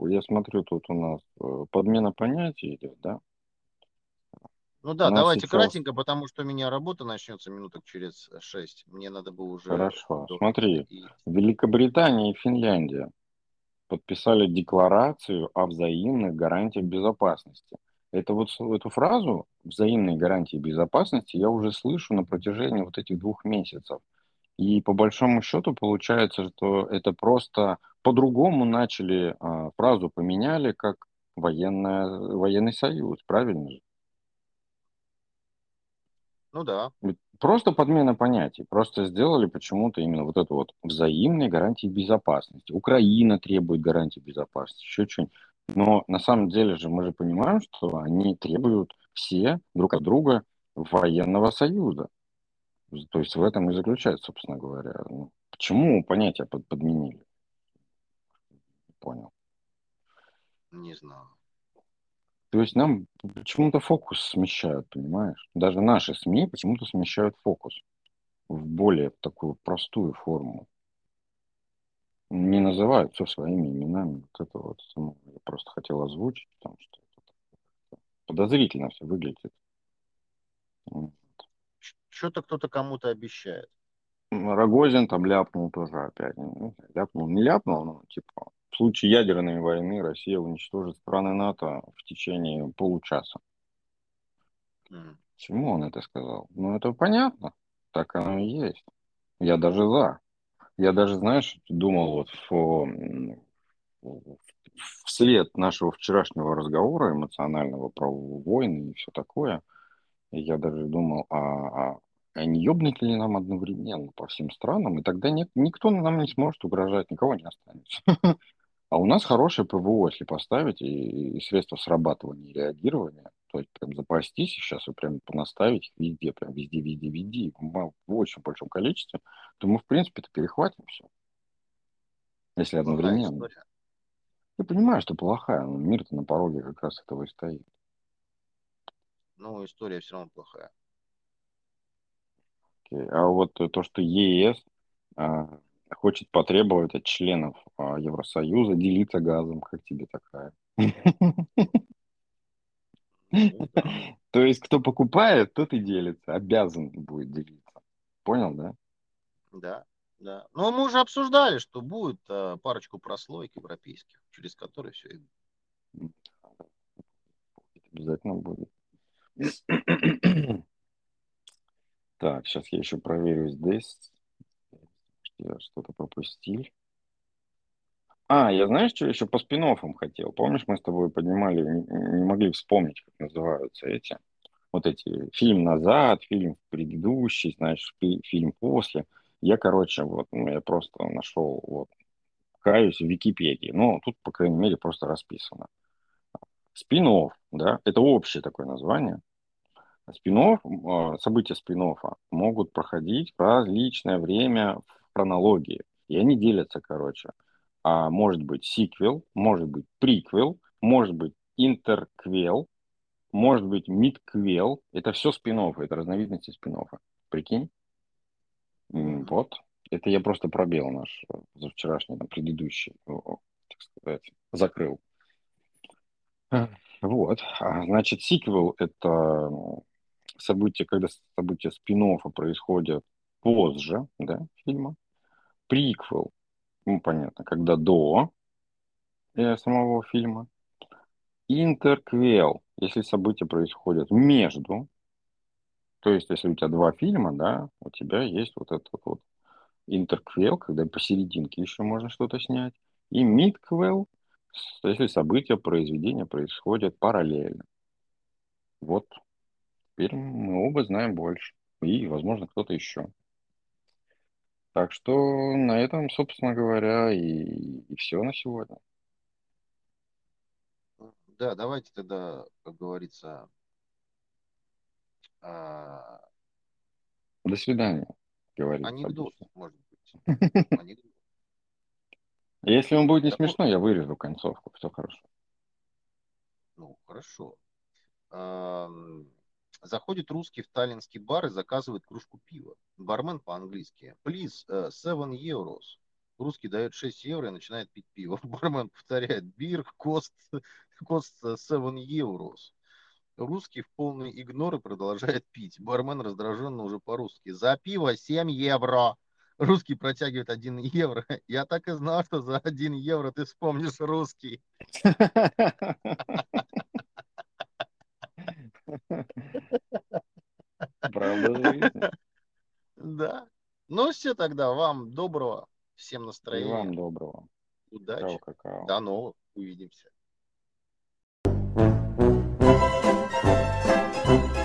я смотрю, тут у нас э, подмена понятий идет, да? Ну да, У нас давайте сейчас- кратенько, потому что у меня работа начнется минуток через шесть. Мне надо было уже... Хорошо, до- смотри. и- Великобритания и Финляндия подписали декларацию о взаимных гарантиях безопасности. Это вот эту фразу «взаимные гарантии безопасности» я уже слышу на протяжении вот этих двух месяцев. И по большому счету получается, что это просто по-другому начали, а, фразу поменяли как военная, военный союз, правильно же? Ну да. Просто подмена понятий. Просто сделали почему-то именно вот это вот взаимные гарантии безопасности. Украина требует гарантии безопасности, еще что-нибудь. Но на самом деле же мы же понимаем, что они требуют все друг от друга военного союза. То есть в этом и заключается, собственно говоря. Ну, почему понятия под- подменили? Понял. Не знаю. То есть нам почему-то фокус смещают, понимаешь? Даже наши СМИ почему-то смещают фокус в более такую простую форму. Не называют все своими именами. Вот это вот само я просто хотел озвучить, потому что это подозрительно все выглядит. Что-то кто-то кому-то обещает. Рогозин там ляпнул тоже опять. Ну, ляпнул, не ляпнул, но типа случае ядерной войны Россия уничтожит страны НАТО в течение получаса. М. Почему он это сказал? Ну, это понятно. Так оно и есть. Я даже за. Я даже, знаешь, думал вот в- вслед нашего вчерашнего разговора эмоционального про войны и все такое, я даже думал, а, а, а не ебнуть ли нам одновременно по всем странам, и тогда нет, никто нам не сможет угрожать, никого не останется. А у нас хорошее ПВО, если поставить, и, и средства срабатывания и реагирования, то есть прям запастись сейчас и прям понаставить их везде, прям везде, везде, везде, в, очень большом количестве, то мы, в принципе-то, перехватим все. Если Плохая одновременно. Я понимаю, что плохая, но мир-то на пороге как раз этого и стоит. Ну, история все равно плохая. Окей. А вот э, то, что ЕС а, хочет потребовать от членов а, Евросоюза делиться газом, как тебе такая? То есть, кто покупает, тот и делится, обязан будет делиться. Понял, да? Да, да. Но мы уже обсуждали, что будет э, парочку прослоек европейских, через которые все и Обязательно будет. Так, сейчас я еще проверю здесь. Я что-то пропустил. А, я знаешь, что еще по спин хотел? Помнишь, мы с тобой поднимали, не, могли вспомнить, как называются эти. Вот эти фильм назад, фильм предыдущий, знаешь, фильм после. Я, короче, вот, ну, я просто нашел, вот, каюсь в Википедии. Ну, тут, по крайней мере, просто расписано. спин да, это общее такое название. спин события спин могут проходить в различное время хронологии. И они делятся, короче. А может быть сиквел, может быть приквел, может быть интерквел, может быть мидквел. Это все спин это разновидности спин Прикинь? Вот. Это я просто пробел наш э, за вчерашний, там, предыдущий, так сказать, закрыл. Вот. А, значит, сиквел – это события, когда события спин происходят позже да, фильма. Приквел, ну, понятно, когда до э, самого фильма. Интерквел, если события происходят между, то есть если у тебя два фильма, да, у тебя есть вот этот вот интерквел, когда посерединке еще можно что-то снять, и мидквел, если события произведения происходят параллельно. Вот. Теперь мы оба знаем больше. И, возможно, кто-то еще. Так что на этом, собственно говоря, и, и все на сегодня. Да, давайте тогда, как говорится, а... до свидания, говорит. Анекдот, может быть. Анекдот. Если он будет не смешно, я вырежу концовку, все хорошо. Ну, хорошо. Заходит русский в таллинский бар и заказывает кружку пива. Бармен по-английски. Please, uh, 7 euros. Русский дает 6 евро и начинает пить пиво. Бармен повторяет. Бир cost, cost 7 euros. Русский в полный игнор и продолжает пить. Бармен раздраженно уже по-русски. За пиво 7 евро. Русский протягивает 1 евро. Я так и знал, что за 1 евро ты вспомнишь русский. Правда жизни. Да. Ну все тогда, вам доброго, всем настроения. И вам доброго. Удачи. Какао, какао. До новых, увидимся. thank you